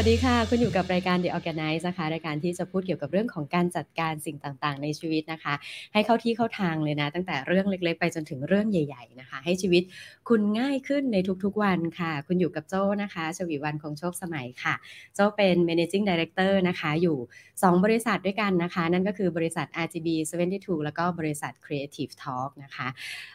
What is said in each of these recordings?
วัสดีค่ะ คุณอยู่กับรายการ The Organize นะคะ รายการที่จะพูดเกี่ยวกับเรื่องของการจัดการสิ่งต่างๆ ในชีวิตนะคะ ให้เข้าที่เข้าทางเลยนะ ตั้งแต่เรื่องเล็ก ๆ ไปจนถึงเรื่องใหญ่ ๆ นะคะ ให้ชีวิตคุณง่ายขึ้นในทุกๆวันค่ะ คุณอยู่กับโจ้นะคะชวีวันคงโชคสมัยค่ะ โจ้เป็น managing director นะคะ อยู่ 2 บริษัทด้วยกันนะคะ นั่นก็คือบริษัท RGB 72 แล้วก็บริษัท Creative Talk นะคะ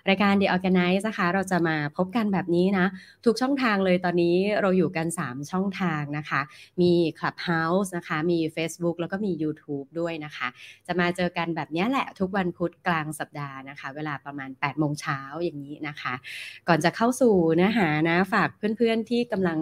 รายการ The Organize นะคะ เราจะมาพบกันแบบนี้นะทุกช่องทางเลยตอนนี้เราอยู่กัน 3 ช่องทางนะคะมี Clubhouse นะคะ มี Facebook แล้วก็มี YouTube ด้วยนะคะ จะมาเจอกันแบบนี้แหละทุกวันพุธกลางสัปดาห์นะคะ เวลาประมาณ8โมงเช้าอย่างนี้นะคะ ก่อนจะเข้าสู่เนื้อหานะฝากเพื่อนๆที่กำลัง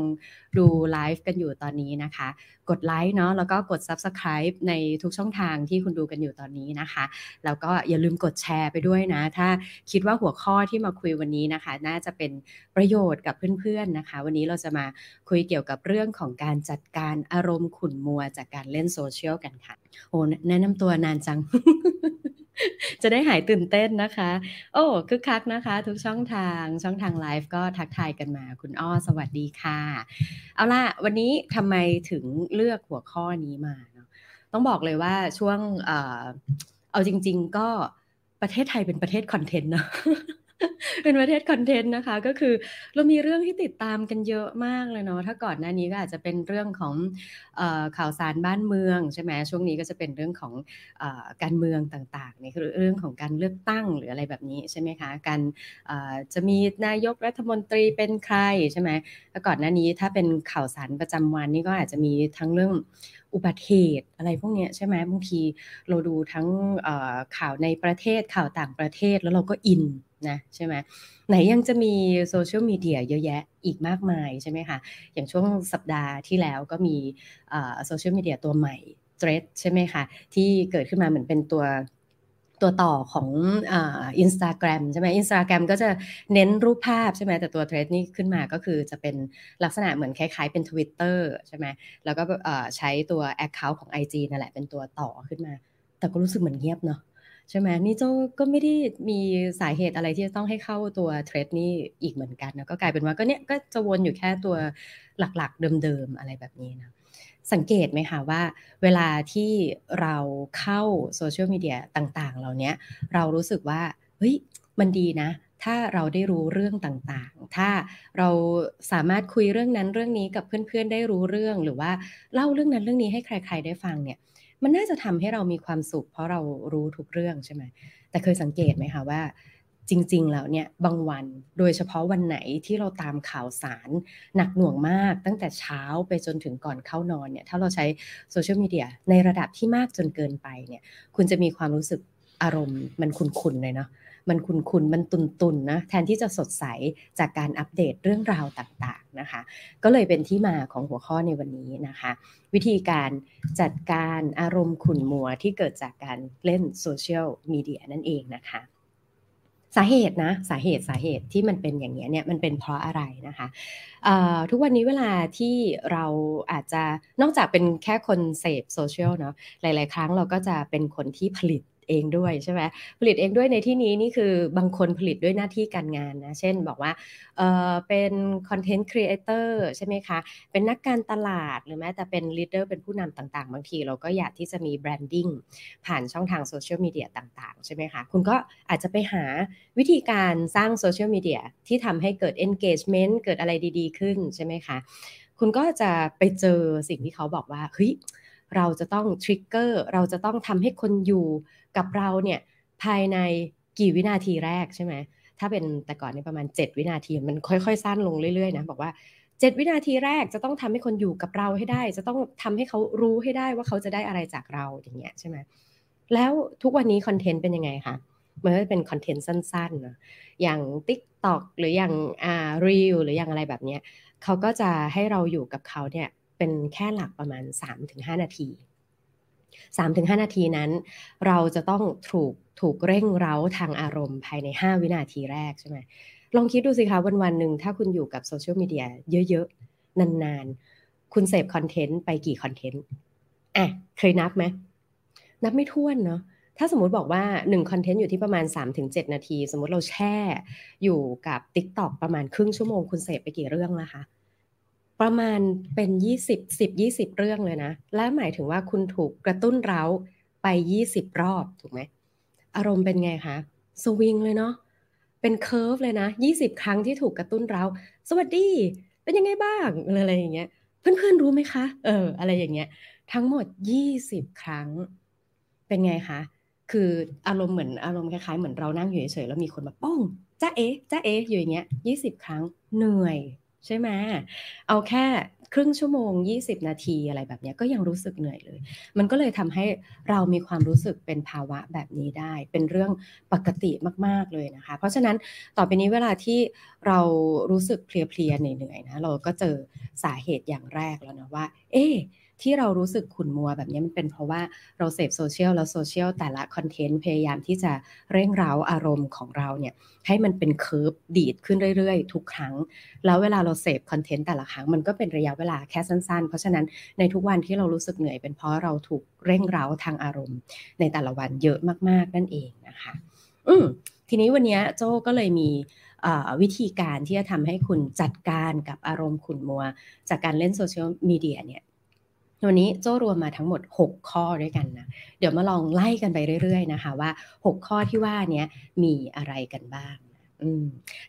ดูไลฟ์กันอยู่ตอนนี้นะคะ กดไลค์เนาะแล้วก็กด Subscribe ในทุกช่องทางที่คุณดูกันอยู่ตอนนี้นะคะ แล้วก็อย่าลืมกดแชร์ไปด้วยนะ ถ้าคิดว่าหัวข้อที่มาคุยวันนี้นะคะ น่าจะเป็นประโยชน์กับเพื่อนๆนะคะ วันนี้เราจะมาคุยเกี่ยวกับเรื่องของการจัดการอารมณ์ขุ่นมัวจากการเล่นโซเชียลกันค่ะ โอ้แนะนำตัวนานจัง จะได้หายตื่นเต้นนะคะ โอ้คึกคักนะคะ ทุกช่องทางช่องทางไลฟ์ก็ทักทายกันมา คุณอ้อสวัสดีค่ะ เอาล่ะ วันนี้ทำไมถึงเลือกหัวข้อนี้มาเนาะต้องบอกเลยว่าช่วงเออเอาจริง ๆ ก็ประเทศไทยเป็นประเทศคอนเทนต์เนาะ เป็นประเทศคอนเทนต์นะคะ ก็คือเรามีเรื่องที่ติดตามกันเยอะมากเลยเนาะถ้าก่อนหน้านี้ก็อาจจะเป็นเรื่องของอข่าวสารบ้านเมืองใช่ไหมช่วงนี้ก็จะเป็นเรื่องของอการเมืองต่างๆนี่คือเรื่องของการเลือกตั้งหรืออะไรแบบนี้ใช่ไหมคะการจะมีนายกรัฐมนตรีเป็นใครใช่ไหมแล้วก่อนหน้านี้ถ้าเป็นข่าวสารประจำวันนี่ก็อาจจะมีทั้งเรื่องอุบัติเหตุอะไรพวกนี้ใช่ไหมบางทีเราดูทั้งข่าวในประเทศข่าวต่างประเทศแล้วเราก็อิน นะใช่ไหมไหนยังจะมีโซเชียลมีเดียเยอะแยะอีกมากมายใช่ไหมคะ อย่างช่วงสัปดาห์ที่แล้วก็มีโซเชียลมีเดียตัวใหม่ t h r e a d ใช่ไหมคะ ที่เกิดขึ้นมาเหมือนเป็นตัวตัวต่อของอินสตาแกรมใช่ไหมอินสตาแกรมก็จะเน้นรูปภาพใช่ไหมแต่ตัวเทรดนี่ขึ้นมาก็คือจะเป็นลักษณะเหมือนคล้ายๆเป็น Twitter ใช่ไหมแล้วก็ใช้ตัว Account ของ IG นั่นแหละเป็นตัวต่อขึ้นมา แต่ก็รู้สึกเหมือนเงียบเนาะ ใช่ไหมนี่โจก็ไม่ได้มีสาเหตุอะไรที่จะต้องให้เข้าตัวเทรดนี่อีกเหมือนกันนะก็กลายเป็นว่าก็เนี้ยก็จะวนอยู่แค่ตัวหลักๆเดิมๆอะไรแบบนี้นะสังเกตไหมคะว่าเวลาที่เราเข้าโซเชียลมีเดียต่างๆ เหล่านี้เรารู้สึกว่าเฮ้ยมันดีนะ ถ้าเราได้รู้เรื่องต่างๆ ถ้าเราสามารถคุยเรื่องนั้นเรื่องนี้กับเพื่อนๆได้รู้เรื่องหรือว่าเล่าเรื่องนั้นเรื่องนี้ให้ใคร ๆได้ฟังเนี่ย มันน่าจะทำให้เรามีความสุข เพราะเรารู้ทุกเรื่องใช่ไหมแต่เคยสังเกตไหมคะว่าจริงๆ แล้วเนี่ยบางวันโดยเฉพาะวันไหนที่เราตามข่าวสาร หนักหน่วงมากตั้งแต่เช้าไปจนถึงก่อนเข้านอนเนี่ยถ้าเราใช้โซเชียลมีเดียในระดับที่มากจนเกินไปเนี่ยคุณจะมีความรู้สึกอารมณ์มันคุนๆเลยเนาะ มันคุนคุนมันตุนตุนนะแทนที่จะสดใสจากการอัปเดตเรื่องราวต่างๆนะคะ ก็เลยเป็นที่มาของหัวข้อในวันนี้นะคะ วิธีการจัดการอารมณ์ขุนมัวที่เกิดจากการเล่นโซเชียลมีเดียนั่นเองนะคะสาเหตุนะสาเหตุสาเหตุที่มันเป็นอย่างนี้เนี่ยมันเป็นเพราะอะไรนะคะทุกวันนี้เวลาที่เราอาจจะนอกจากเป็นแค่คนเสพโซเชียลเนาะหลาย ๆ ครั้งเราก็จะเป็นคนที่ผลิต เองด้วยใช่ไหมผลิตเองด้วยในที่นี้นี่คือบางคนผลิตด้วยหน้าที่การงานนะ เช่นบอกว่าเออเป็น content creator ใช่ไหมคะ เป็นนักการตลาดหรือแม้แต่เป็น leader เป็นผู้นำต่างๆ บางที เราก็อยากที่จะมี brandingผ่านช่องทางโซเชียลมีเดียต่างๆ ใช่ไหมคะ คุณก็อาจจะไปหาวิธีการสร้างโซเชียลมีเดียที่ทำให้เกิด engagement เกิดอะไรดีๆ ขึ้นใช่ไหมคะ คุณก็จะไปเจอสิ่งที่เขาบอกว่าเฮ้ย เราจะต้อง trigger เราจะต้องทำให้คนอยู่กับเราเนี่ยภายในกี่วินาทีแรกใช่ไหมถ้าเป็นแต่ก่อนในประมาณ 7 วินาทีมันค่อย ๆ สั้นลงเรื่อยๆนะบอกว่า 7 วินาทีแรกจะต้องทำให้คนอยู่กับเราให้ได้ จะต้องทำให้เขารู้ให้ได้ว่าเขาจะได้อะไรจากเราอย่างเงี้ยใช่ไหมแล้วทุกวันนี้ content เป็นยังไงคะมันก็เป็น content สั้นๆนะอย่าง TikTok หรืออย่างอ่า Reel หรืออย่างอะไรแบบเนี้ยเขาก็จะให้เราอยู่กับเขาเนี่ย เป็นแค่หลักประมาณ 3-5 นาที 3-5 นาทีนั้น เราจะต้องถูกถูกเร่งเร้าทางอารมณ์ภายใน 5 วินาทีแรกใช่ไหมลองคิดดูสิคะวันวันหนึ่งถ้าคุณอยู่กับโซเชียลมีเดียเยอะๆ นานๆ คุณเสพ content ไปกี่ contentอะเคยนับไหมนับไม่ถ้วนเนาะถ้าสมมติบอกว่า1คอนเทนต์อยู่ที่ประมาณ 3-7 นาที สมมติเราแช่อยู่กับ TikTok ประมาณครึ่งชั่วโมง คุณเสพไปกี่เรื่องล้วคะ ประมาณเป็น 20 10 20 เรื่องเลยนะ และหมายถึงว่าคุณถูกกระตุ้นเร้าไป 20 รอบถูกไหม อารมณ์เป็นไงคะ สวิงเลยเนาะเป็นเคอร์ฟเลยนะ 20 ครั้งที่ถูกกระตุ้นเร้า สวัสดี เป็นยังไงบ้างอะไรอย่างเงี้ย เพื่อนๆรู้ไหมคะ เออ อะไรอย่างเงี้ย ทั้งหมด 20 ครั้ง เป็นไงคะ คืออารมณ์เหมือนอารมณ์คล้ายๆเหมือนเรานั่งอยู่เฉยๆแล้วมีคนมาป้องจ้าเอ๊จ้าเอ๊อยู่อย่างเงี้ย 20 ครั้งเหนื่อย ใช่ไหมเอาแค่ครึ่งชั่วโมง 20 นาทีอะไรแบบนี้ก็ยังรู้สึกเหนื่อยเลย มันก็เลยทำให้เรามีความรู้สึกเป็นภาวะแบบนี้ได้ เป็นเรื่องปกติมากๆเลยนะคะ เพราะฉะนั้นต่อไปนี้เวลาที่เรารู้สึกเพลียๆเหนื่อยๆนะเราก็เจอสาเหตุอย่างแรกแล้วนะว่า เอ๊ ที่เรารู้สึกขุ่นมัวแบบนี้มันเป็นเพราะว่าเราเสพโซเชียลแล้วโซเชียลแต่ละคอนเทนต์พยายามที่จะเร่งเร้าอารมณ์ของเราเนี่ยให้มันเป็นเคิร์ฟดีดขึ้นเรื่อยๆ ทุกครั้ง แล้วเวลาเราเสพคอนเทนต์แต่ละครั้งมันก็เป็นระยะเวลาแค่สั้นๆ เพราะฉะนั้นในทุกวันที่เรารู้สึกเหนื่อยเป็นเพราะเราถูกเร่งเร้าทางอารมณ์ ในแต่ละวันเยอะมากๆนั่นเองนะคะ อืมทีนี้วันนี้โจ้ก็เลยมีวิธีการที่จะทำให้คุณจัดการกับอารมณ์ขุ่นมัว จากการเล่นโซเชียลมีเดียเนี่ย วันนี้โจ้รวมมาทั้งหมด 6 ข้อด้วยกันนะ เดี๋ยวมาลองไล่กันไปเรื่อยๆนะคะว่า 6 ข้อที่ว่านี้มีอะไรกันบ้าง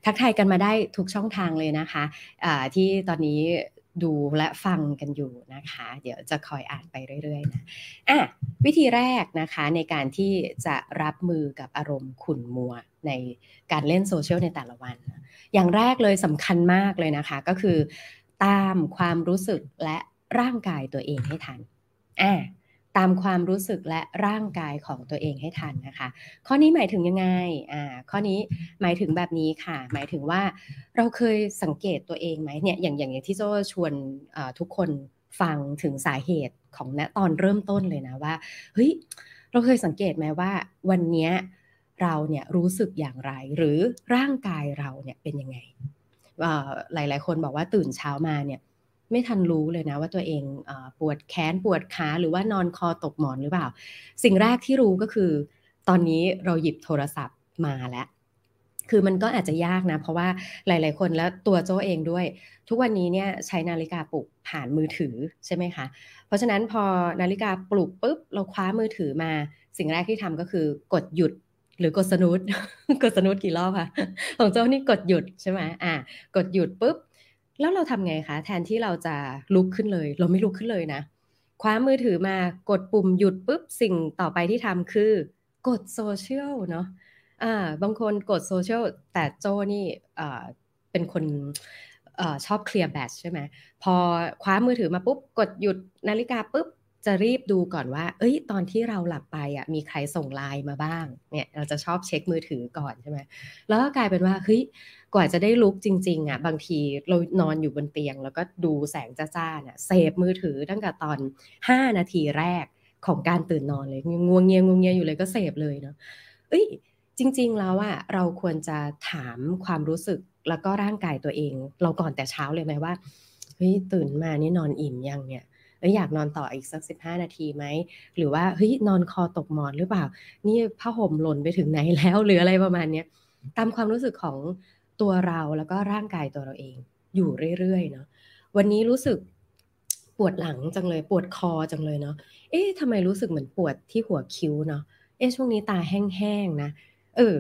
ทักทายกันมาได้ทุกช่องทางเลยนะคะะที่ตอนนี้ดูและฟังกันอยู่นะคะ เดี๋ยวจะคอยอ่านไปเรื่อยๆนะอะวิธีแรกนะคะในการที่จะรับมือกับอารมณ์ขุ่นมัวในการเล่นโซเชียลในแต่ละวัน อย่างแรกเลยสำคัญมากเลยนะคะ ก็คือตามความรู้สึกและ ร่างกายตัวเองให้ทันอ่าตามความรู้สึกและร่างกายของตัวเองให้ทันนะคะ ข้อนี้หมายถึงยังไงอ่าข้อนี้หมายถึงแบบนี้ค่ะ หมายถึงว่าเราเคยสังเกตตัวเองไหมเนี่ยอย่างอย่างที่โจชวนทุกคนฟังถึงสาเหตุของณตอนเริ่มต้นเลยนะว่าเฮ้ยเราเคยสังเกตไหมว่า วันนี้เราเนี่ยรู้สึกอย่างไร หรือร่างกายเราเนี่ยเป็นยังไงหลาย ๆ คนบอกว่าตื่นเช้ามาเนี่ย ไม่ทันรู้เลยนะว่าตัวเองอปวดแขนปวดขาหรือว่านอนคอตกหมอนหรือเปล่า สิ่งแรกที่รู้ก็คือ ตอนนี้เราหยิบโทรศัพท์มาแล้วคือมันก็อาจจะยากนะ เพราะว่าหลาย ๆ คนแล้วตัวโจเองด้วย ทุกวันนี้เนี่ยใช้นาฬิกาปลุกผ่านมือถือใช่ไหมคะ เพราะฉะนั้นพอนาฬิกาปลุกปุ๊บเราคว้ามือถือมา สิ่งแรกที่ทำก็คือกดหยุดหรือกดสนุดกดสนุดกี่รอบคะของเจ้านี่กดหยุดใช่ไหมอ่า กดหยุดปุ๊บ แล้วเราทำไงคะ แทนที่เราจะลุกขึ้นเลย เราไม่ลุกขึ้นเลยนะคว้ามือถือมากดปุ่มหยุดปุ๊บสิ่งต่อไปที่ทำคือ กดโซเชียลเนาะอ่าบางคนกดโซเชียลแต่โจนี่อ่าเป็นคนอชอบเคลียร์แบตใช่ไหมพอคว้ามือถือมาปุ๊บ กดหยุดนาฬิกาปุ๊บ จะรีบดูก่อนว่า เอ้ย ตอนที่เราหลับไปอะ มีใครส่งไลน์มาบ้าง เนี่ย เราจะชอบเช็คมือถือก่อนใช่ไหม แล้วก็กลายเป็นว่า เฮ้ย กว่าจะได้ลุกจริง ๆ อะ บางทีเรานอนอยู่บนเตียง แล้วก็ดูแสงจ้าๆเนี่ยเสพมือถือตั้งแต่ตอน 5 นาทีแรกของการตื่นนอนเลย งวงเงียงวงเงียอยู่เลยก็เสพเลยเนาะ เอ้ย จริง ๆ แล้วอะ เราควรจะถามความรู้สึกแล้วก็ร่างกายตัวเอง เราก่อนแต่เช้าเลยไหมว่า เฮ้ย ตื่นมานี่นอนอิ่มยังเนี่ย เอ้ยอยากนอนต่ออีกสักสิบห้านาทีไหม หรือว่าเฮ้ยนอนคอตกหมอนหรือเปล่า นี่ผ้าห่มหล่นไปถึงไหนแล้วหรืออะไรประมาณเนี้ยตามความรู้สึกของตัวเราแล้วก็ร่างกายตัวเราเอง อยู่เรื่อยๆเนาะวันนี้รู้สึกปวดหลังจังเลยปวดคอจังเลยเนาะเอ๊ะทำไมรู้สึกเหมือนปวดที่หัวคิ้วเนาะเอ๊ะช่วงนี้ตาแห้งๆนะเออ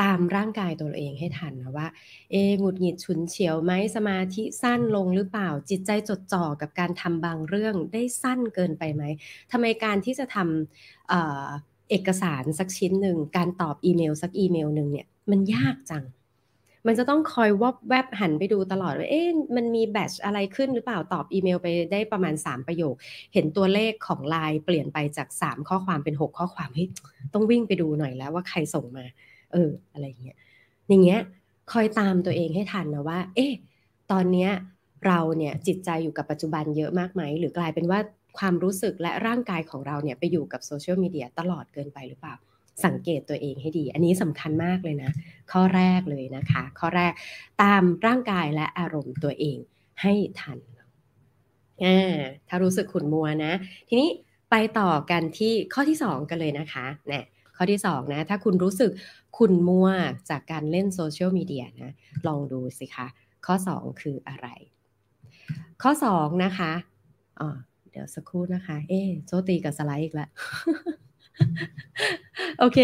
ตามร่างกายตัวเองให้ทันนะว่า เอหงุดหงิดฉุนเฉียวไหมสมาธิสั้นลงหรือเปล่า จิตใจจดจ่อกับการทำบางเรื่องได้สั้นเกินไปไหมทำไมการที่จะทำเอกสารสักชิ้นหนึ่ง การตอบอีเมลสักอีเมลหนึ่งเนี่ยมันยากจัง มันจะต้องคอยวอบแวบหันไปดูตลอดว่าเอ๊ะมันมีแบตอะไรขึ้นหรือเปล่าตอบอีเมลไปได้ประมาณ 3 ประโยค เห็นตัวเลขของไลน์เปลี่ยนไปจาก 3 ข้อความเป็น 6 ข้อความเฮ้ยต้องวิ่งไปดูหน่อยแล้วว่าใครส่งมา เอออะไรเงี้ยอย่างเงี้ยคอยตามตัวเองให้ทันนะว่า เอ๊ะตอนเนี้ยเราเนี่ยจิตใจอยู่กับปัจจุบันเยอะมากไหม หรือกลายเป็นว่าความรู้สึกและร่างกายของเราเนี่ยไปอยู่กับโซเชียลมีเดียตลอดเกินไปหรือเปล่า สังเกตตัวเองให้ดี อันนี้สำคัญมากเลยนะ ข้อแรกเลยนะคะ ข้อแรกตามร่างกายและอารมณ์ตัวเองให้ทันอ่าถ้ารู้สึกขุ่นมัวนะ ทีนี้ไปต่อกันที่ข้อที่ 2 กันเลยนะคะเนี่ย ข้อที่2นะถ้าคุณรู้สึกคุณมัวจากการเล่นโซเชียลมีเดียนะลองดูสิคะข้อ 2 คืออะไร ข้อ 2 นะคะอ๋อเดี๋ยวสักครู่นะคะ เอ๊โจ้ตีกับสไลด์อีกแล้วโอเค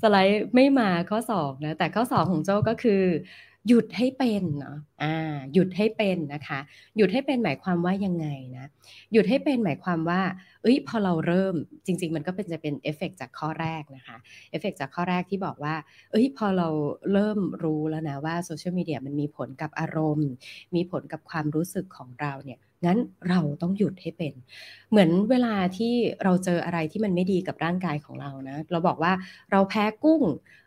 สไลด์ไม่มาข้อ 2 นะ แต่ข้อ 2 ของโจ้ก็คือ หยุดให้เป็นเนาะอ่าหยุดให้เป็นนะคะ หยุดให้เป็นหมายความว่ายังไงนะหยุดให้เป็นหมายความว่า เอ้ยพอเราเริ่มจริง ๆ มันก็เป็นจะเป็นเอฟเฟกจากข้อแรกนะคะเอฟเฟกจากข้อแรกที่บอกว่า เอ้ยพอเราเริ่มรู้แล้วนะว่าโซเชียลมีเดียมันมีผลกับอารมณ์ มีผลกับความรู้สึกของเราเนี่ยงั้นเราต้องหยุดให้เป็น เหมือนเวลาที่เราเจออะไรที่มันไม่ดีกับร่างกายของเรานะ เราบอกว่าเราแพ้กุ้ง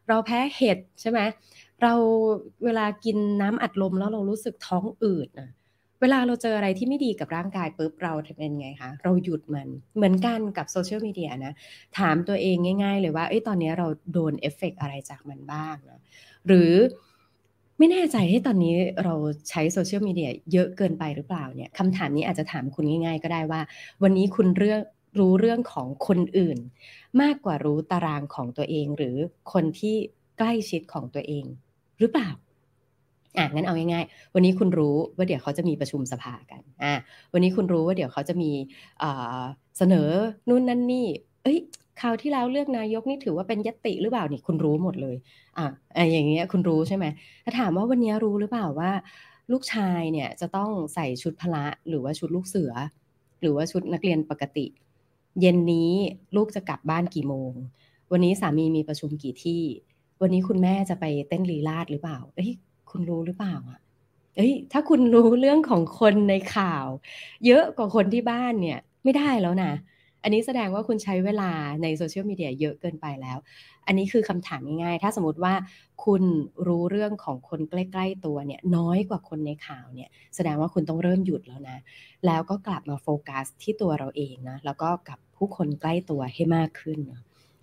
เราแพ้เห็ดใช่ไหม เราเวลากินน้ำอัดลมแล้วเรารู้สึกท้องอืดนะเวลาเราเจออะไรที่ไม่ดีกับร่างกายปุ๊บเราเป็นไงคะเราหยุดมันเหมือนกันกับโซเชียลมีเดียนะถามตัวเองง่าย ๆ เลยว่าเอ้ยตอนนี้เราโดนเอฟเฟกอะไรจากมันบ้างนะหรือไม่แน่ใจให้ตอนนี้เราใช้โซเชียลมีเดียเยอะเกินไปหรือเปล่าเนี่ยคำถามนี้อาจจะถามคุณง่าย ๆ ก็ได้ว่า วันนี้คุณเรื่องรู้เรื่องของคนอื่น มากกว่ารู้ตารางของตัวเอง หรือคนที่ใกล้ชิดของตัวเอง หรือเปล่าอะงั้นเอาง่ายๆ วันนี้คุณรู้ว่าเดี๋ยวเขาจะมีประชุมสภากันอะวันนี้คุณรู้ว่าเดี๋ยวเขาจะมีเสนอนู่นนั่นนี่ เอ้ยคราวที่แล้วเลือกนายกนี่ถือว่าเป็นยติหรือเปล่านี่คุณรู้หมดเลยอะอย่างเงี้ยคุณรู้ใช่ไหมถ้าถามว่าวันนี้รู้หรือเปล่าว่า ลูกชายเนี่ยจะต้องใส่ชุดพละหรือว่าชุดลูกเสือ หรือว่าชุดนักเรียนปกติ เย็นนี้ลูกจะกลับบ้านกี่โมง วันนี้สามีมีประชุมกี่ที่ วันนี้คุณแม่จะไปเต้นลีลาดหรือเปล่า เอ้ยคุณรู้หรือเปล่าอะเอ้ยถ้าคุณรู้เรื่องของคนในข่าว เยอะกว่าคนที่บ้านเนี่ยไม่ได้แล้วนะ อันนี้แสดงว่าคุณใช้เวลาในโซเชียลมีเดียเยอะเกินไปแล้ว อันนี้คือคำถามง่ายๆ ถ้าสมมติว่าคุณรู้เรื่องของคนใกล้ ๆ ตัวเนี่ยน้อยกว่าคนในข่าวเนี่ยแสดงว่าคุณต้องเริ่มหยุดแล้วนะ แล้วก็กลับมาโฟกัสที่ตัวเราเองนะ แล้วก็กับผู้คนใกล้ตัวให้มากขึ้น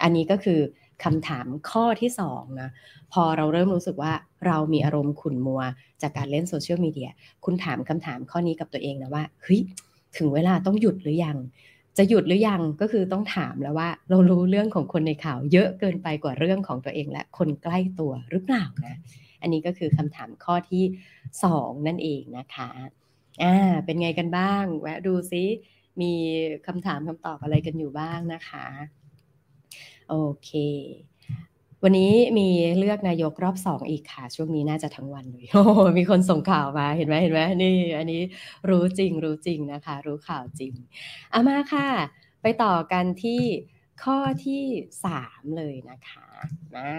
อันนี้ก็คือ คำถามข้อที่สองนะพอเราเริ่มรู้สึกว่าเรามีอารมณ์ขุ่นมัว จากการเล่นโซเชียลมีเดียคุณถามคำถามข้อนี้กับตัวเองนะว่าเฮ้ยถึงเวลาต้องหยุดหรือยัง จะหยุดหรือยังก็คือต้องถามแล้วว่า เรารู้เรื่องของคนในข่าว เยอะเกินไปกว่าเรื่องของตัวเองและคนใกล้ตัวหรือเปล่านะอันนี้ก็คือคำถามข้อที่สองนั่นเองนะคะอ่าเป็นไงกันบ้าง แวะดูซิมีคำถามคำตอบอะไรกันอยู่บ้างนะคะ โอเค วันนี้มีเลือกนายกรอบสองอีกค่ะ ช่วงนี้น่าจะทั้งวันเลยโอ้มีคนส่งข่าวมาเห็นไหมเห็นไหมนี่ อันนี้รู้จริงรู้จริงนะคะ รู้ข่าวจริงเอามาค่ะ ไปต่อกันที่ข้อที่สามเลยนะคะนะ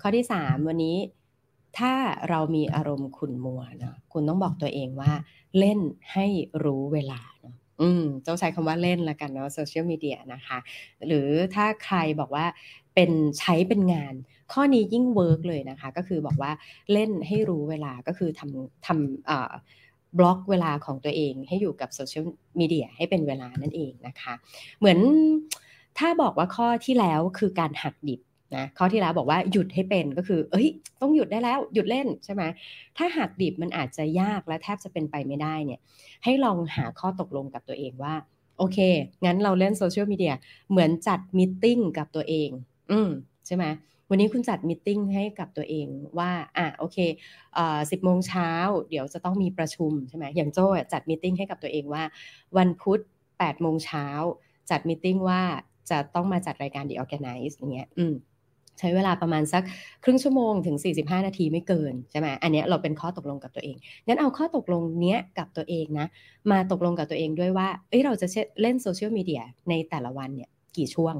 ข้อที่สามวันนี้ถ้าเรามีอารมณ์ขุ่นมัวนะคุณต้องบอกตัวเองว่าเล่นให้รู้เวลาเนาะ อืมต้องใช้คำว่าเล่นละกันเนาะโซเชียลมีเดียนะคะ หรือถ้าใครบอกว่าเป็นใช้เป็นงาน ข้อนี้ยิ่ง work เลยนะคะ ก็คือบอกว่าเล่นให้รู้เวลาก็คือทำทำบล็อกเวลาของตัวเองให้อยู่กับโซเชียลมีเดียให้เป็นเวลานั่นเองนะคะ เหมือนถ้าบอกว่าข้อที่แล้วคือการหักดิบ นะข้อที่แล้วบอกว่าหยุดให้เป็นก็คือ เอ้ย ต้องหยุดได้แล้ว หยุดเล่นใช่ไหมถ้าหักดิบมันอาจจะยากและแทบจะเป็นไปไม่ได้เนี่ย ให้ลองหาข้อตกลงกับตัวเองว่า โอเค งั้นเราเล่นโซเชียลมีเดียเหมือนจัดมิ팅กับตัวเอง อืมใช่ไหมวันนี้คุณจัดมิ팅ให้กับตัวเองว่า อ่ะโอเคเอ่อสิบโมงเช้า เดี๋ยวจะต้องมีประชุมใช่ไหมอย่างโจ้จัดมิ팅ให้กับตัวเองว่า วันพุธแปดโมงเช้าจัดมิ팅ว่าจะต้องมาจัดรายการ The Organize อย่างเงี้ย อืม ใช้เวลาประมาณสักครึ่งชั่วโมงถึง 45 นาทีไม่เกินใช่ไหมอันนี้เราเป็นข้อตกลงกับตัวเองงั้นเอาข้อตกลงเนี้ยกับตัวเองนะ มาตกลงกับตัวเองด้วยว่าเอ้ยเราจะเล่นโซเชียลมีเดียในแต่ละวันเนี่ยกี่ช่วง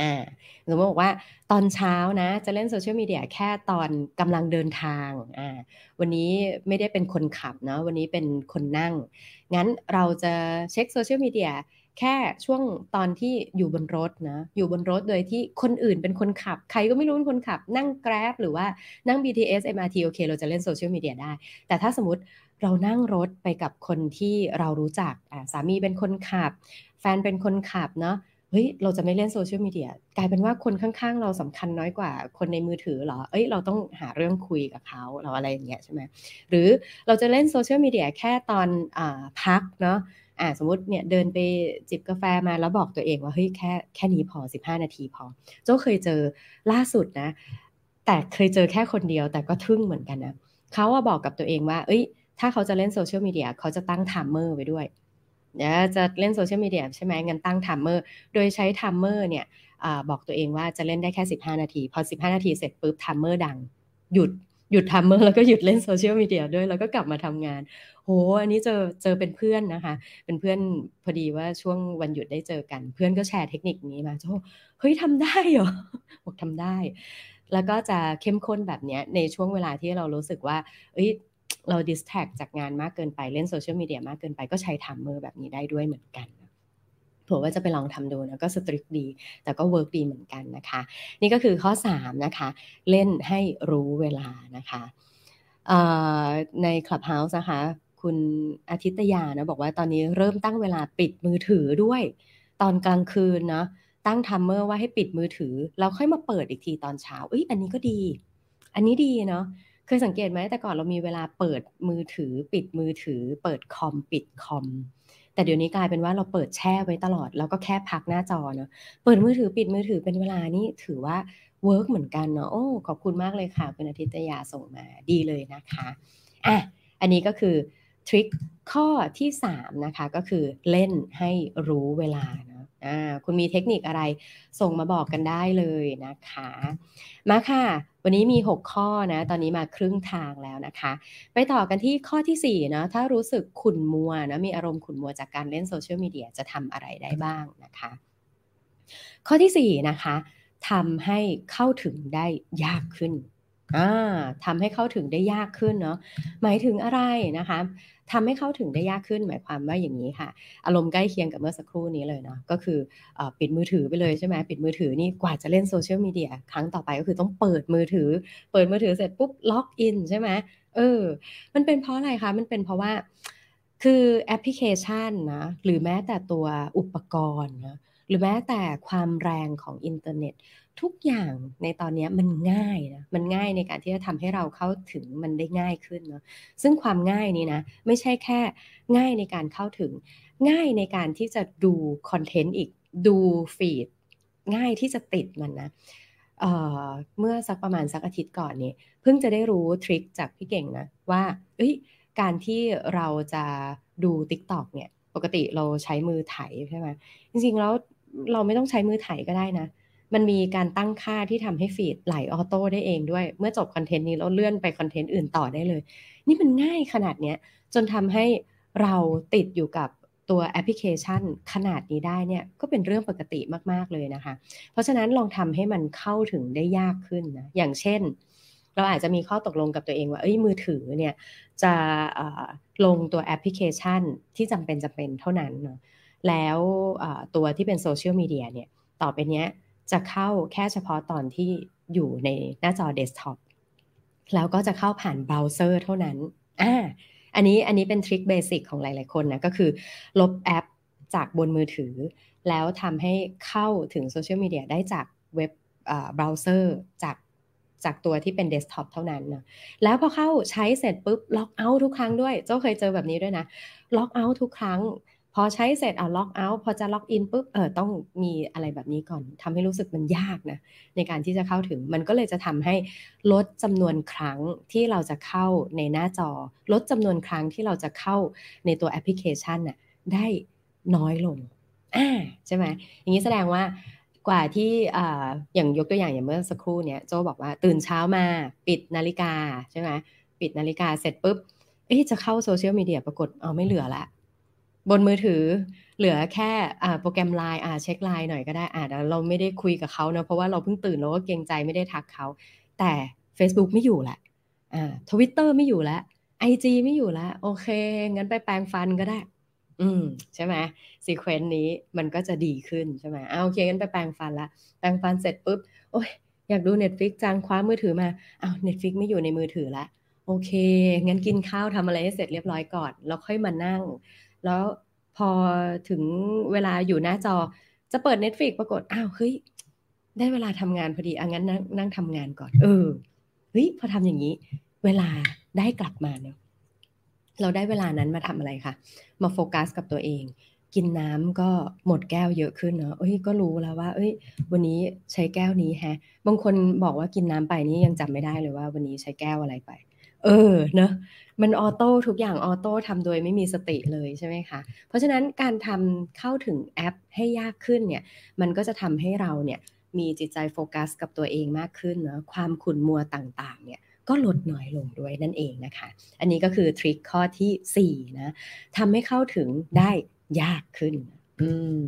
อ่าสมมติบอกว่าตอนเช้านะ จะเล่นโซเชียลมีเดียแค่ตอนกำลังเดินทางอ่าวันนี้ไม่ได้เป็นคนขับเนาะวันนี้เป็นคนนั่ง งั้นเราจะเช็กโซเชียลมีเดีย แค่ช่วงตอนที่อยู่บนรถนะ อยู่บนรถโดยที่คนอื่นเป็นคนขับ ใครก็ไม่รู้เป็นคนขับ นั่ง Grab หรือว่านั่ง BTS MRT โอเค เราจะเล่นโซเชียลมีเดียได้ แต่ถ้าสมมติเรานั่งรถไปกับคนที่เรารู้จักสามีเป็นคนขับ แฟนเป็นคนขับเนาะเฮ้ย เราจะไม่เล่นโซเชียลมีเดีย กลายเป็นว่าคนข้างๆ เราสำคัญน้อยกว่าคนในมือถือเหรอ เอ้ย เราต้องหาเรื่องคุยกับเขา เราอะไรอย่างเงี้ยใช่ไหม หรือเราจะเล่นโซเชียลมีเดียแค่ตอนอพักเนาะ อ่าสมมติเนี่ยเดินไปจิบกาแฟมาแล้วบอกตัวเองว่าเฮ้ยแค่แค่นี้พอ 15 นาทีพอ โจ้เคยเจอล่าสุดนะ แต่เคยเจอแค่คนเดียวแต่ก็ทึ่งเหมือนกันนะเขาว่าบอกกับตัวเองว่า เอ้ย ถ้าเขาจะเล่นโซเชียลมีเดียเขาจะตั้ง timer ไว้ด้วยเดี๋ยวจะเล่นโซเชียลมีเดียใช่ไหมงั้นตั้ง timer โดยใช้ timer เนี่ยอบอกตัวเองว่าจะเล่นได้แค่ 15 นาที พอ 15 นาทีเสร็จปุ๊บ timer ดังหยุด หยุด timer แล้วก็หยุดเล่นโซเชียลมีเดียด้วยแล้วก็กลับมาทำงาน โหอันนี้เจอเจอเป็นเพื่อนนะคะ เป็นเพื่อนพอดีว่าช่วงวันหยุดได้เจอกัน เพื่อนก็แชร์เทคนิคนี้มาโจ้เฮ้ยทำได้เหรอบอกทำได้ แล้วก็จะเข้มข้นแบบนี้ในช่วงเวลาที่เรารู้สึกว่า เอ้ยเรา distract จากงานมากเกินไปเล่นโซเชียลมีเดียมากเกินไปก็ใช้ timer แบบนี้ได้ด้วยเหมือนกัน เผื่อว่าจะไปลองทำดูนะก็ strict ดี แต่ก็ work ดีเหมือนกันนะคะ นี่ก็คือข้อ 3 นะคะ เล่นให้รู้เวลานะคะใน Clubhouse นะคะ คุณอาทิตยานะบอกว่าตอนนี้เริ่มตั้งเวลาปิดมือถือด้วย ตอนกลางคืนนะตั้งทัมเมอร์ว่าให้ปิดมือถือ แล้วค่อยมาเปิดอีกทีตอนเช้าเอ้ยอันนี้ก็ดี อันนี้ดีเนาะเคยสังเกตไหมแต่ก่อนเรามีเวลาเปิดมือถือ ปิดมือถือ เปิดคอมปิดคอม แต่เดี๋ยวนี้กลายเป็นว่าเราเปิดแช่ไว้ตลอด แล้วก็แค่พักหน้าจอเนาะเปิดมือถือปิดมือถือเป็นเวลานี่ถือว่าwork เหมือนกันเนาะโอ้ขอบคุณมากเลยค่ะคุณอาทิตยาส่งมาดีเลยนะคะอะอันนี้ก็คือ trick ข้อที่3นะคะก็คือเล่นให้รู้เวลานะอ่า คุณมีเทคนิคอะไรส่งมาบอกกันได้เลยนะคะ มาค่ะ วันนี้มี 6 ข้อนะ ตอนนี้มาครึ่งทางแล้วนะคะ ไปต่อกันที่ข้อที่4นะถ้ารู้สึกขุ่นมัวนะมีอารมณ์ขุ่นมัวจากการเล่นโซเชียลมีเดียจะทำอะไรได้บ้างนะคะ ข้อที่4นะคะทำให้เข้าถึงได้ยากขึ้น อ่าทำให้เข้าถึงได้ยากขึ้นเนาะหมายถึงอะไรนะคะทำให้เข้าถึงได้ยากขึ้นหมายความว่าอย่างนี้ค่ะ อารมณ์ใกล้เคียงกับเมื่อสักครู่นี้เลยเนาะก็คืออปิดมือถือไปเลยใช่ไหมปิดมือถือนี่กว่าจะเล่นโซเชียลมีเดียครั้งต่อไปก็คือต้องเปิดมือถือ เปิดมือถือเสร็จปุ๊บล็อกอินใช่ไหมเออ มันเป็นเพราะอะไรคะมันเป็นเพราะว่าคือแอปพลิเคชันนะหรือแม้แต่ตัวอุปกรณ์นะหรือแม้แต่ความแรงของอินเทอร์เน็ต ทุกอย่างในตอนนี้มันง่ายนะมันง่ายในการที่จะทำให้เราเข้าถึงมันได้ง่ายขึ้นเนาะซึ่งความง่ายนี้นะไม่ใช่แค่ง่ายในการเข้าถึง ง่ายในการที่จะดูคอนเทนต์อีกดูฟีดง่ายที่จะติดมันนะเเมื่อสักประมาณสักอาทิตย์ก่อนนี่เพิ่งจะได้รู้ทริคจากพี่เก่งนะว่าเอ้ยการที่เราจะดู TikTok เนี่ยปกติเราใช้มือไถใช่ไหมจริงๆแล้วเราไม่ต้องใช้มือไถก็ได้นะ มันมีการตั้งค่าที่ทำให้ feed ไหล auto ได้เองด้วย เมื่อจบคอนเทนต์นี้เราเลื่อนไปคอนเทนต์อื่นต่อได้เลย นี่มันง่ายขนาดเนี้ยจนทำให้เราติดอยู่กับตัวแอปพลิเคชันขนาดนี้ได้เนี่ยก็เป็นเรื่องปกติมาก ๆ เลยนะคะ เพราะฉะนั้นลองทำให้มันเข้าถึงได้ยากขึ้นนะ อย่างเช่น เราอาจจะมีข้อตกลงกับตัวเองว่า เอ้ยมือถือเนี่ยจะลงตัวแอปพลิเคชันที่จำเป็นจำเป็นเท่านั้นเนาะแล้วตัวที่เป็นโซเชียลมีเดียเนี่ยต่อไปเนี้ย จะเข้าแค่เฉพาะตอนที่อยู่ในหน้าจอเดสก์ท็อปแล้วก็จะเข้าผ่านเบราว์เซอร์เท่านั้นอ่าอันนี้อันนี้เป็น trick basic ของหลาย ๆ คนนะ ก็คือลบแอปจากบนมือถือ แล้วทำให้เข้าถึงโซเชียลมีเดียได้จากเว็บเบราว์เซอร์จากจากตัวที่เป็นเดสก์ท็อปเท่านั้นนะแล้วพอเข้าใช้เสร็จปุ๊บ logout ทุกครั้งด้วย โจ้เคยเจอแบบนี้ด้วยนะ logout ทุกครั้ง อใช้เสร็จเอา logout พอจะ login ปุ๊บเออต้องมีอะไรแบบนี้ก่อนทำให้รู้สึกมันยากนะในการที่จะเข้าถึงมันก็เลยจะทำให้ลดจำนวนครั้งที่เราจะเข้าในหน้าจอ ลดจำนวนครั้งที่เราจะเข้าในตัวแอปพลิเคชันน่ะได้น้อยลงอ่าใช่ไหมอย่างนี้แสดงว่ากว่าที่ออย่างยกตัวอย่างอย่างเมื่อสักครู่เนี้ยโจ้บอกว่าตื่นเช้ามาปิดนาฬิกาใช่ไหมปิดนาฬิกาเสร็จปุ๊บเอ๊ะจะเข้าโซเชียลมีเดียปรากฏเอาไม่เหลือละ บนมือถือเหลือแค่โปรแกรมไลน์เช็คไลน์หน่อยก็ได้อ่าเราไม่ได้คุยกับเขาเนะเพราะว่าเราเพิ่งตื่นเราก็เกรงใจไม่ได้ทักเขาแต่ Facebook ไม่อยู่ละอ่าทวิตเตอร์ไม่อยู่แล้วไอจีไม่อยู่แล้ว โอเค งั้นไปแปลงฟันก็ได้ อืม ใช่ไหมซีเควนต์นี้มันก็จะดีขึ้นใช่ไหมเอาโอเค งั้นไปแปลงฟันละ แปลงฟันเสร็จปุ๊บ โอ้ยอยากดู Netflix จังคว้ามือถือมาอ้า Netflix ไม่อยู่ในมือถือละ โอเค งั้นกินข้าวทำอะไรให้เสร็จเรียบร้อยก่อน แล้วค่อยมานั่ง แล้วพอถึงเวลาอยู่หน้าจอจะเปิด Netflix ปรากฏอ้าวเฮ้ยได้เวลาทำงานพอดีอะงั้นนั่งนั่งทำงานก่อน เออเฮ้ยพอทำอย่างนี้ เวลาได้กลับมาเนาะเราได้เวลานั้นมาทำอะไรคะมาโฟกัสกับตัวเอง กินน้ำก็หมดแก้วเยอะขึ้นเนาะเอ้ยก็รู้แล้วว่า เอ้ย วันนี้ใช้แก้วนี้แฮะ บางคนบอกว่ากินน้ำไปนี่ยังจำไม่ได้เลยว่า วันนี้ใช้แก้วอะไรไป เออเนอะ มัน auto ทุกอย่าง auto ทำโดยไม่มีสติเลยใช่ไหมคะ เพราะฉะนั้นการทำเข้าถึงแอปให้ยากขึ้นเนี่ย มันก็จะทำให้เราเนี่ยมีจิตใจโฟกัสกับตัวเองมากขึ้นเนาะความขุ่นมัวต่างๆ เนี่ยก็ลดน้อยลงด้วยนั่นเองนะคะ อันนี้ก็คือทริคข้อที่4นะทำให้เข้าถึงได้ยากขึ้น อืม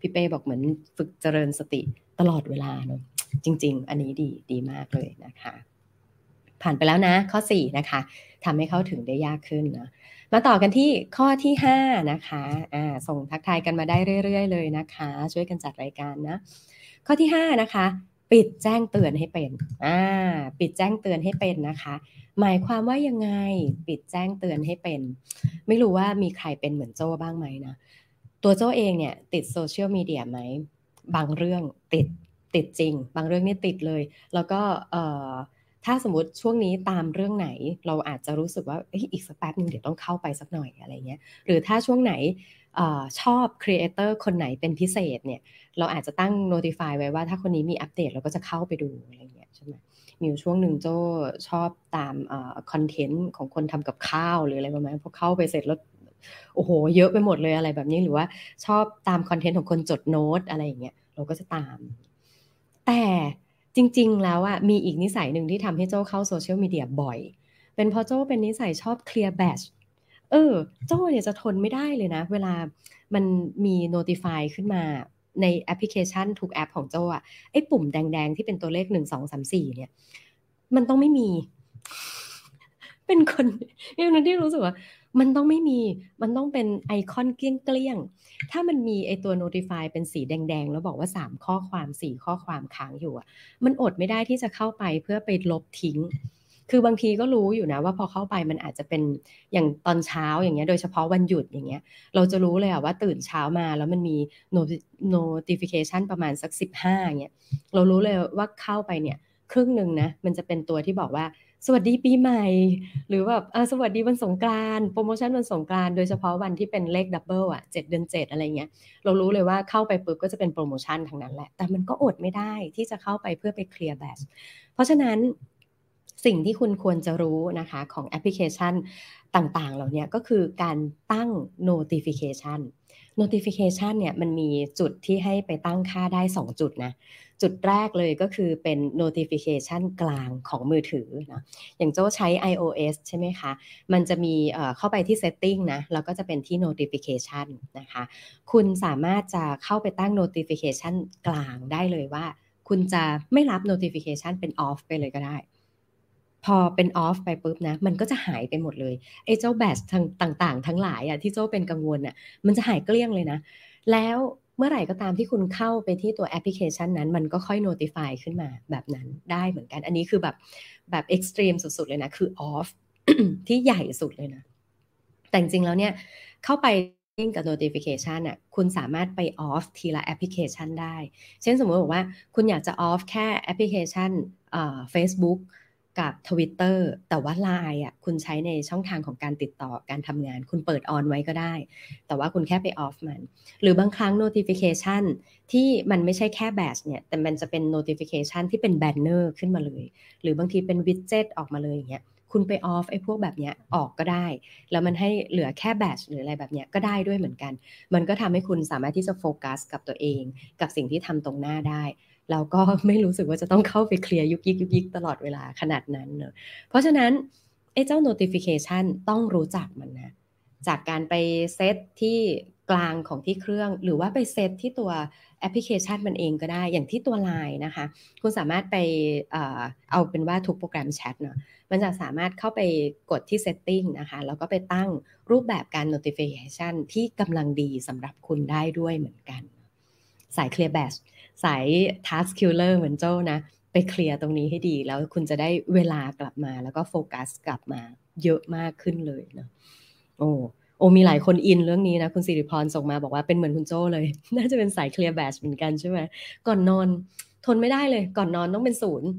พี่เป้บอกเหมือนฝึกเจริญสติตลอดเวลาเนาะจริง ๆ อันนี้ดีดีมากเลยนะคะ ผ่านไปแล้วนะ ข้อ 4 นะคะทำให้เข้าถึงได้ยากขึ้นนะมาต่อกันที่ข้อที่ 5 นะคะอ่าส่งทักทายกันมาได้เรื่อย ๆ เลยนะคะ ช่วยกันจัดรายการนะ ข้อที่ 5 นะคะ ปิดแจ้งเตือนให้เป็นอ่าปิดแจ้งเตือนให้เป็นนะคะ หมายความว่ายังไงปิดแจ้งเตือนให้เป็น ไม่รู้ว่ามีใครเป็นเหมือนโจ้บ้างไหมนะตัวโจ้เองเนี่ยติดโซเชียลมีเดียไหมบางเรื่องติดติดจริง บางเรื่องนี่ติดเลย แล้วก็เอ่อ ถ้าสมมติช่วงนี้ตามเรื่องไหน เราอาจจะรู้สึกว่าอีกสักแป๊บนึงเดี๋ยวต้องเข้าไปสักหน่อยอะไรเงี้ยหรือถ้าช่วงไหนอชอบ creator คนไหนเป็นพิเศษเนี่ยเราอาจจะตั้ง notify ไว้ว่าถ้าคนนี้มีอัปเดตเราก็จะเข้าไปดูอะไรเงี้ยใช่ไหมมีช่วงหนึ่งโจ้ชอบตามคอนเทนต์ของคนทำกับข้าวหรืออะไรประมาณพอเข้าไปเสร็จแล้วโอ้โห เยอะไปหมดเลยอะไรแบบนี้หรือว่าชอบตามคอนเทนต์ของคนจดโน้ตอะไรอย่างเงี้ยเราก็จะตาม แต่ จริง ๆ แล้วอะมีอีกนิสัยหนึ่งที่ทำให้โจ้เข้าโซเชียลมีเดียบ่อย เป็นเพราะโจ้เป็นนิสัยชอบเคลียร์แบชเออ โจ้เนี่ยจะทนไม่ได้เลยนะ เวลามันมี notify ขึ้นมาในแอปพลิเคชันทุกแอปของโจ้อะไอ้ปุ่มแดง ๆ ที่เป็นตัวเลขหนึ่งสองสามสี่เนี่ย มันต้องไม่มี เป็นคนอย่างนั้นที่รู้สึกว่า มันต้องไม่มี มันต้องเป็นไอคอนเกลี้ยง ถ้ามันมีไอตัว notify เป็นสีแดง ๆ แล้วบอกว่าสามข้อความสี่ข้อความค้างอยู่อะมันอดไม่ได้ที่จะเข้าไปเพื่อไปลบทิ้ง คือบางทีก็รู้อยู่นะว่าพอเข้าไปมันอาจจะเป็นอย่างตอนเช้าอย่างเงี้ยโดยเฉพาะวันหยุดอย่างเงี้ย เราจะรู้เลยอะว่าตื่นเช้ามาแล้วมันมี notification ประมาณสักสิบห้าเงี้ยเรารู้เลยว่าเข้าไปเนี่ยครึ่งหนึ่งนะมันจะเป็นตัวที่บอกว่า สวัสดีปีใหม่ หรือแบบสวัสดีวันสงกรานโปรโมชั่นวันสงกรานโดยเฉพาะวันที่เป็นเลขดับเบิลอะเจ็ดเดือนเจ็ดอะไรเงี้ย เรารู้เลยว่าเข้าไปปุ๊บก็จะเป็นโปรโมชั่นทั้งนั้นแหละ แต่มันก็อดไม่ได้ที่จะเข้าไปเพื่อไปเคลียร์แบชเพราะฉะนั้นสิ่งที่คุณควรจะรู้นะคะของแอปพลิเคชันต่างๆ เหล่านี้ก็คือการตั้ง notification notification เนี่ยมันมีจุดที่ให้ไปตั้งค่าได้ 2 จุดนะ จุดแรกเลยก็คือเป็น notification กลางของมือถือนะอย่างโจ้ใช้ iOS ใช่ไหมคะ มันจะมีเข้าไปที่ setting นะ แล้วก็จะเป็นที่ notification นะคะ คุณสามารถจะเข้าไปตั้ง notification กลางได้เลยว่า คุณจะไม่รับ notification เป็น off ไปเลยก็ได้พอเป็นออฟไปปุ๊บนะ มันก็จะหายไปหมดเลยไอ้เจ้าแบตต่างๆ ทั้งหลายอะที่เจ้าเป็นกังวลอะมันจะหายเกลี้ยงเลยนะ แล้ว เมื่อไหร่ก็ตามที่คุณเข้าไปที่ตัวแอปพลิเคชันนั้น มันก็ค่อย notify ขึ้นมาแบบนั้นได้เหมือนกัน อันนี้คือแบบแบบ extreme สุดๆเลยนะ คือ off ที่ใหญ่สุดเลยนะ แต่จริงๆแล้วเนี่ย เข้าไปยิ่งกับ notification อะคุณสามารถไป off ทีละแอปพลิเคชันได้ เช่นสมมติบอกว่าคุณอยากจะ off แค่แอปพลิเคชันเอ่อ Facebook กับ Twitter แต่ว่า Line อะคุณใช้ในช่องทางของการติดต่อการทำงาน คุณเปิด on ไว้ก็ได้ แต่ว่าคุณแค่ไป off มัน หรือบางครั้ง notification ที่มันไม่ใช่แค่แบชเนี่ย แต่มันจะเป็น notification ที่เป็น banner ขึ้นมาเลย หรือบางทีเป็นวิดเจ็ตออกมาเลยอย่างเงี้ยคุณไปออฟไอ้พวกแบบเนี้ยออกก็ได้ แล้วมันให้เหลือแค่แบชหรืออะไรแบบเนี้ยก็ได้ด้วยเหมือนกัน มันก็ทำให้คุณสามารถที่จะโฟกัสกับตัวเอง กับสิ่งที่ทำตรงหน้าได้ เราก็ไม่รู้สึกว่าจะต้องเข้าไปเคลียร์ยุกยิกยุกยิกตลอดเวลาขนาดนั้นเนอะเพราะฉะนั้นไอ้เจ้า notification ต้องรู้จักมันนะ จากการไปเซตที่กลางของที่เครื่อง หรือว่าไปเซตที่ตัวแอปพลิเคชันมันเองก็ได้ อย่างที่ตัว Line นะคะ คุณสามารถไปเอาเป็นว่าทุกโปรแกรมแชทเนาะ มันจะสามารถเข้าไปกดที่ setting นะคะ แล้วก็ไปตั้งรูปแบบการ notification ที่กำลังดีสำหรับคุณได้ด้วยเหมือนกัน สาย clear batch สาย task killer เหมือนโจ้นะ ไปเคลียร์ตรงนี้ให้ดี แล้วคุณจะได้เวลากลับมาแล้วก็โฟกัสกลับมาเยอะมากขึ้นเลยเนาะโอ้โอ้มีหลายคนอินเรื่องนี้นะคุณสิริพรส่งมาบอกว่าเป็นเหมือนคุณโจ้เลย น่าจะเป็นสายเคลียร์แบชเหมือนกันใช่ไหมก่อนนอนทนไม่ได้เลย ก่อนนอนต้องเป็นศูนย์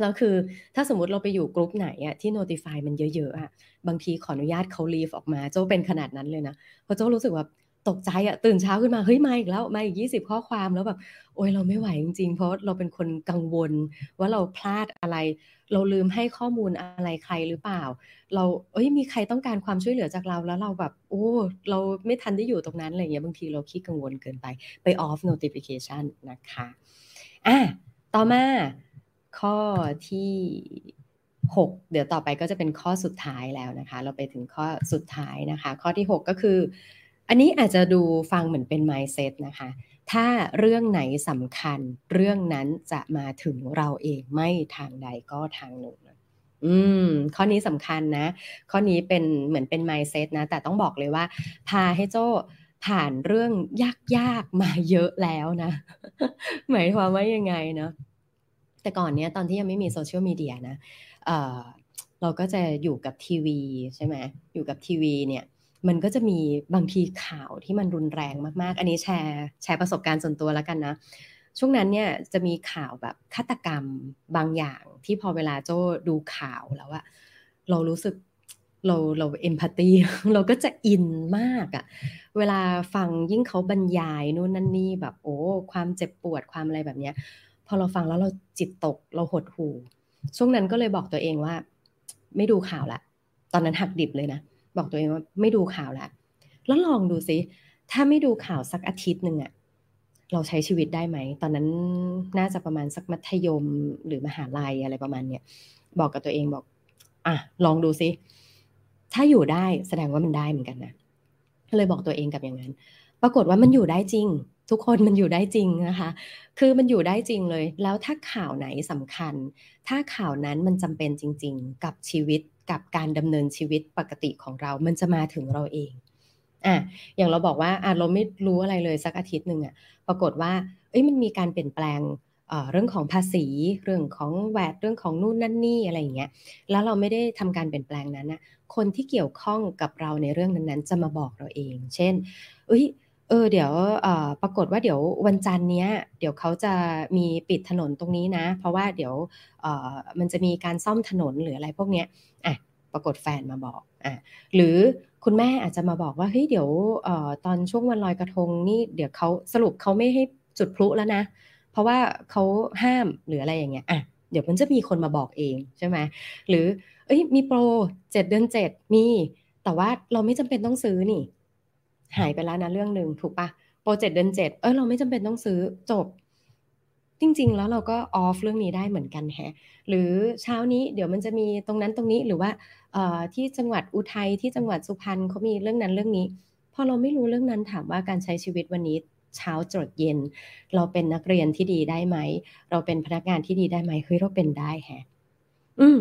แล้วคือถ้าสมมติเราไปอยู่กรุ๊ปไหนอะที่ notify มันเยอะๆอะบางทีขออนุญาตเขา leave ออกมา โจ้เป็นขนาดนั้นเลยนะเพราะโจ้รู้สึกว่า ตกใจอะตื่นเช้าขึ้นมาเฮ้ยมาอีกแล้วมาอีกยี่สิบข้อความแล้วแบบโอ้ยเราไม่ไหวจริงๆ เพราะเราเป็นคนกังวล ว่าเราพลาดอะไร เราลืมให้ข้อมูลอะไรใครหรือเปล่า เราเอ้ยมีใครต้องการความช่วยเหลือจากเราแล้วเราแบบโอ้เราไม่ทันได้อยู่ตรงนั้นอะไรเงี้ยบางทีเราคิดกังวลเกินไปไป off notification นะคะอะต่อมาข้อที่ 6 เดี๋ยวต่อไปก็จะเป็นข้อสุดท้ายแล้วนะคะ เราไปถึงข้อสุดท้ายนะคะ ข้อที่ 6 ก็คือ อันนี้อาจจะดูฟังเหมือนเป็น mindset นะคะ ถ้าเรื่องไหนสำคัญ เรื่องนั้นจะมาถึงเราเองไม่ทางใดก็ทางหนึ่งอืม ข้อนี้สำคัญนะ ข้อนี้เป็นเหมือนเป็น mindset นะ แต่ต้องบอกเลยว่า พาให้โจ้ผ่านเรื่องยากๆมาเยอะแล้วนะ หมายความว่ายังไงเนาะแต่ก่อนเนี้ยตอนที่ยังไม่มีโซเชียลมีเดียนะเเราก็จะอยู่กับทีวีใช่ไหมอยู่กับทีวีเนี่ย มันก็จะมีบางทีข่าวที่มันรุนแรงมากๆ อันนี้แชร์แชร์ประสบการณ์ส่วนตัวแล้วกันนะ ช่วงนั้นเนี่ยจะมีข่าวแบบฆาตกรรมบางอย่างที่พอเวลาโจ้ดูข่าวแล้วอะเรารู้สึกเราเราเอมพัตตีเราก็จะอินมากอะเวลาฟังยิ่งเขาบรรยายนู่นนั่นนี่แบบโอ้ความเจ็บปวดความอะไรแบบเนี้ย พอเราฟังแล้วเราจิตตกเราหดหู่ช่วงนั้นก็เลยบอกตัวเองว่า ไม่ดูข่าวละ ตอนนั้นหักดิบเลยนะ บอกตัวเองว่าไม่ดูข่าวและแล้วลองดูสิถ้าไม่ดูข่าวสักอาทิตย์หนึ่งอะเราใช้ชีวิตได้ไหม ตอนนั้นน่าจะประมาณสักมัธยมหรือมหาลัยอะไรประมาณเนี้ยบอกกับตัวเองบอก อะลองดูสิถ้าอยู่ได้แสดงว่ามันได้เหมือนกันนะเลยบอกตัวเองกับอย่างนั้น ปรากฏว่ามันอยู่ได้จริง ทุกคนมันอยู่ได้จริงนะคะ คือมันอยู่ได้จริงเลย แล้วถ้าข่าวไหนสำคัญ ถ้าข่าวนั้นมันจำเป็นจริง ๆ กับชีวิต กับการดำเนินชีวิตปกติของเรา มันจะมาถึงเราเองอะอย่างเราบอกว่าอะเราไม่รู้อะไรเลยสักอาทิตย์หนึ่งอะปรากฏว่าเอ้ยมันมีการเปลี่ยนแปลงเรื่องของภาษีเรื่องของแวดเรื่องของนู่นนั่นนี่อะไรอย่างเงี้ยแล้วเราไม่ได้ทำการเปลี่ยนแปลงนั้นนะคนที่เกี่ยวข้องกับเราในเรื่องนั้นๆ จะมาบอกเราเอง เช่นเอ้ย เออเดี๋ยวปรากฏว่าเดี๋ยววันจันทร์เนี้ย เดี๋ยวเขาจะมีปิดถนนตรงนี้นะ เพราะว่าเดี๋ยวมันจะมีการซ่อมถนนหรืออะไรพวกเนี้ยอะปรากฏแฟนมาบอกอะหรือคุณแม่อาจจะมาบอกว่าเฮ้ยเดี๋ยวตอนช่วงวันลอยกระทงนี่เดี๋ยวเขาสรุปเขาไม่ให้จุดพลุแล้วนะ เพราะว่าเขาห้ามหรืออะไรอย่างเงี้ยอะเดี๋ยวมันจะมีคนมาบอกเองใช่ไหมหรือเอ้ยมีโปรเจ็ดเดือนเจ็ดมี แต่ว่าเราไม่จำเป็นต้องซื้อนี่ หายไปแล้วนะเรื่องหนึ่งถูกปะโปรเจกต์เดือนเจ็ดเออเราไม่จำเป็นต้องซื้อจบ จริง ๆ แล้วเราก็ออฟเรื่องนี้ได้เหมือนกันแฮะ หรือเช้านี้เดี๋ยวมันจะมีตรงนั้นตรงนี้หรือว่าที่จังหวัดอุทัยที่จังหวัดสุพรรณเขามีเรื่องนั้นเรื่องนี้พอเราไม่รู้เรื่องนั้นถามว่าการใช้ชีวิตวันนี้เช้าจดเย็น เราเป็นนักเรียนที่ดีได้ไหม เราเป็นพนักงานที่ดีได้ไหมเฮ้ยเราเป็นได้แฮะ อืม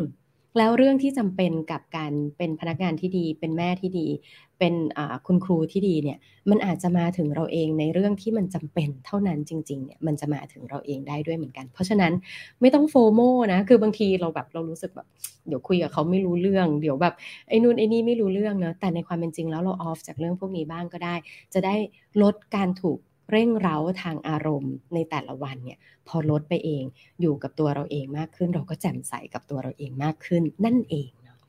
แล้วเรื่องที่จำเป็นกับการเป็นพนักงานที่ดี เป็นแม่ที่ดี เป็นคุณครูที่ดีเนี่ยมันอาจจะมาถึงเราเองในเรื่องที่มันจำเป็นเท่านั้นจริงๆเนี่ยมันจะมาถึงเราเองได้ด้วยเหมือนกัน เพราะฉะนั้นไม่ต้องโฟโมนะคือบางทีเราแบบเรารู้สึกแบบเดี๋ยวคุยกับเขาไม่รู้เรื่อง เดี๋ยวแบบไอ้นู่นไอ้นี่ไม่รู้เรื่องเนะแต่ในความเป็นจริงแล้วเราออฟจากเรื่องพวกนี้บ้างก็ได้ จะได้ลดการถูก เร่งเร้าทางอารมณ์ในแต่ละวันเนี่ยพอลดไปเองอยู่กับตัวเราเองมากขึ้น เราก็แจ่มใสกับตัวเราเองมากขึ้นนั่นเองเนาะ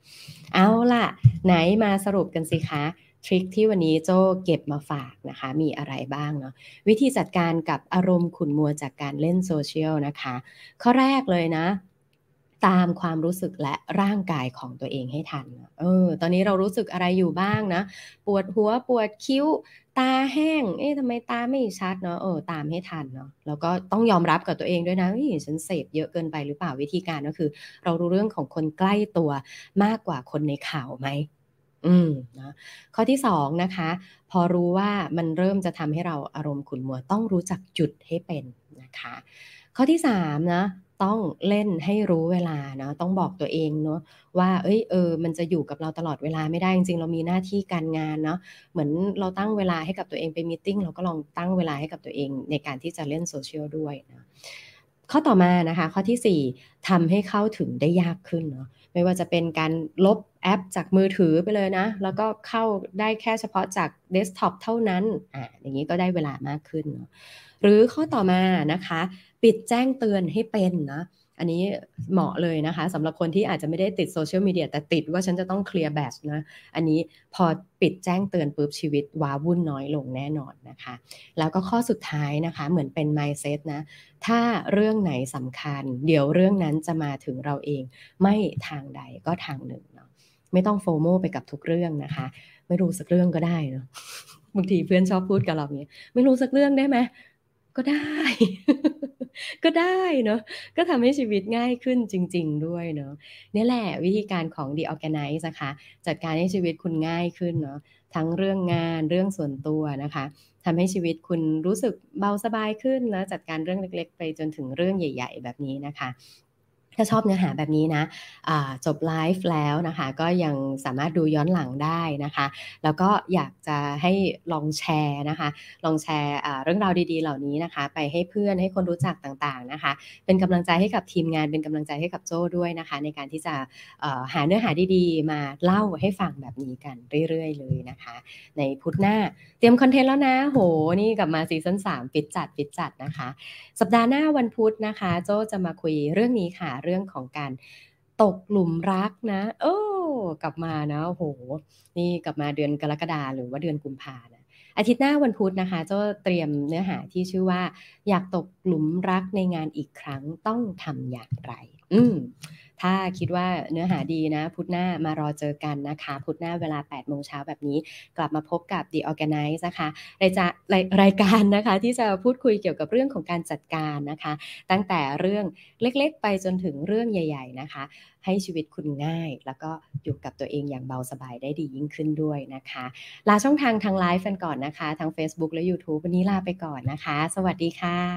เอาล่ะ ไหนมาสรุปกันสิคะทริคที่วันนี้โจเก็บมาฝากนะคะ มีอะไรบ้างเนาะวิธีจัดการกับอารมณ์ขุนมัวจากการเล่นโซเชียลนะคะ ข้อแรกเลยนะ ตามความรู้สึกและร่างกายของตัวเองให้ทัน เออ ตอนนี้เรารู้สึกอะไรอยู่บ้างนะ ปวดหัวปวดคิ้ว ตาแห้ง เอ๊ะทำไมตาไม่ชัดเนาะ เออ ตามให้ทันเนาะ แล้วก็ต้องยอมรับกับตัวเองด้วยนะเฮ้ยฉันเสพเยอะเกินไปหรือเปล่าวิธีการก็คือ เรารู้เรื่องของคนใกล้ตัวมากกว่าคนในข่าวไหมอืมนะข้อที่สองนะคะ พอรู้ว่ามันเริ่มจะทำให้เราอารมณ์ขุ่นมัวต้องรู้จักจุดให้เป็นนะคะ ข้อที่สามนะ ต้องเล่นให้รู้เวลาเนาะต้องบอกตัวเองเนาะว่า เอ้ยเออ มันจะอยู่กับเราตลอดเวลาไม่ได้จริงๆ เรามีหน้าที่การงานเนาะเหมือนเราตั้งเวลาให้กับตัวเองไปมีติ้งเราก็ลองตั้งเวลาให้กับตัวเองในการที่จะเล่นโซเชียลด้วยนะข้อต่อมานะคะ ข้อที่ 4ทำให้เข้าถึงได้ยากขึ้นเนาะไม่ว่าจะเป็นการลบแอปจากมือถือไปเลยนะ แล้วก็เข้าได้แค่เฉพาะจากเดสก์ท็อปเท่านั้นอ่าอย่างนี้ก็ได้เวลามากขึ้นเนาะหรือข้อต่อมานะคะ ปิดแจ้งเตือนให้เป็นนะอันนี้เหมาะเลยนะคะสำหรับคนที่อาจจะไม่ได้ติดโซเชียลมีเดียแต่ติดว่าฉันจะต้องเคลียร์ badge นะ อันนี้พอปิดแจ้งเตือนปุ๊บชีวิตว้าวุ่นน้อยลงแน่นอนนะคะ แล้วก็ข้อสุดท้ายนะคะเหมือนเป็น mindset นะ ถ้าเรื่องไหนสำคัญ เดี๋ยวเรื่องนั้นจะมาถึงเราเอง ไม่ทางใดก็ทางหนึ่งเนาะไม่ต้องโฟโมไปกับทุกเรื่องนะคะ ไม่รู้สักเรื่องก็ได้เนาะบางทีเพื่อนชอบพูดกับเราเนี้ยไม่รู้สักเรื่องได้ไหม ก็ได้ ก็ได้เนาะก็ทำให้ชีวิตง่ายขึ้นจริง ๆ ด้วยเนาะนี่แหละวิธีการของ The Organize นะคะ จัดการให้ชีวิตคุณง่ายขึ้นเนาะทั้งเรื่องงานเรื่องส่วนตัวนะคะทำให้ชีวิตคุณรู้สึกเบาสบายขึ้นนะจัดการเรื่องเล็ก ๆ ไปจนถึงเรื่องใหญ่ ๆ แบบนี้นะคะ ถ้าชอบเนื้อหาแบบนี้นะะจบไลฟ์แล้วนะคะ ก็ยังสามารถดูย้อนหลังได้นะคะ แล้วก็อยากจะให้ลองแชร์นะคะ ลองแชร์เรื่องราวดีๆ เหล่านี้นะคะ ไปให้เพื่อนให้คนรู้จักต่างๆนะคะ เป็นกำลังใจให้กับทีมงานเป็นกำลังใจให้กับโจ้ด้วยนะคะ ในการที่จะหาเนื้อหาดีๆ มาเล่าให้ฟังแบบนี้กันเรื่อยๆ เลยนะคะ ในพุธหน้าเตรียมคอนเทนต์แล้วนะโหนี่กลับมาซีซั่น3ปิดจัดปิดจัดนะคะ สัปดาห์หน้าวันพุธนะคะ โจ้จะมาคุยเรื่องนี้ค่ะเรื่องของการตกหลุมรักนะ โอ้กลับมานะโห นี่กลับมาเดือนกรกฎาหรือว่าเดือนกุมภานะอาทิตย์หน้าวันพุธนะคะจะเตรียมเนื้อหาที่ชื่อว่า อยากตกหลุมรักในงานอีกครั้งต้องทำอย่างไร อืม ถ้าคิดว่าเนื้อหาดีนะพุธหน้ามารอเจอกันนะคะ พุธหน้าเวลา8โมงเช้าแบบนี้ กลับมาพบกับ The Organize นะคะรายจะรายการนะคะที่จะพูดคุยเกี่ยวกับเรื่องของการจัดการนะคะ ตั้งแต่เรื่องเล็กๆ ไปจนถึงเรื่องใหญ่ ๆ นะคะ ให้ชีวิตคุณง่าย แล้วก็อยู่กับตัวเองอย่างเบาสบายได้ดียิ่งขึ้นด้วยนะคะ ลาช่องทางทางไลฟ์กันก่อนนะคะทาง Facebook และ YouTube วันนี้ลาไปก่อนนะคะ สวัสดีค่ะ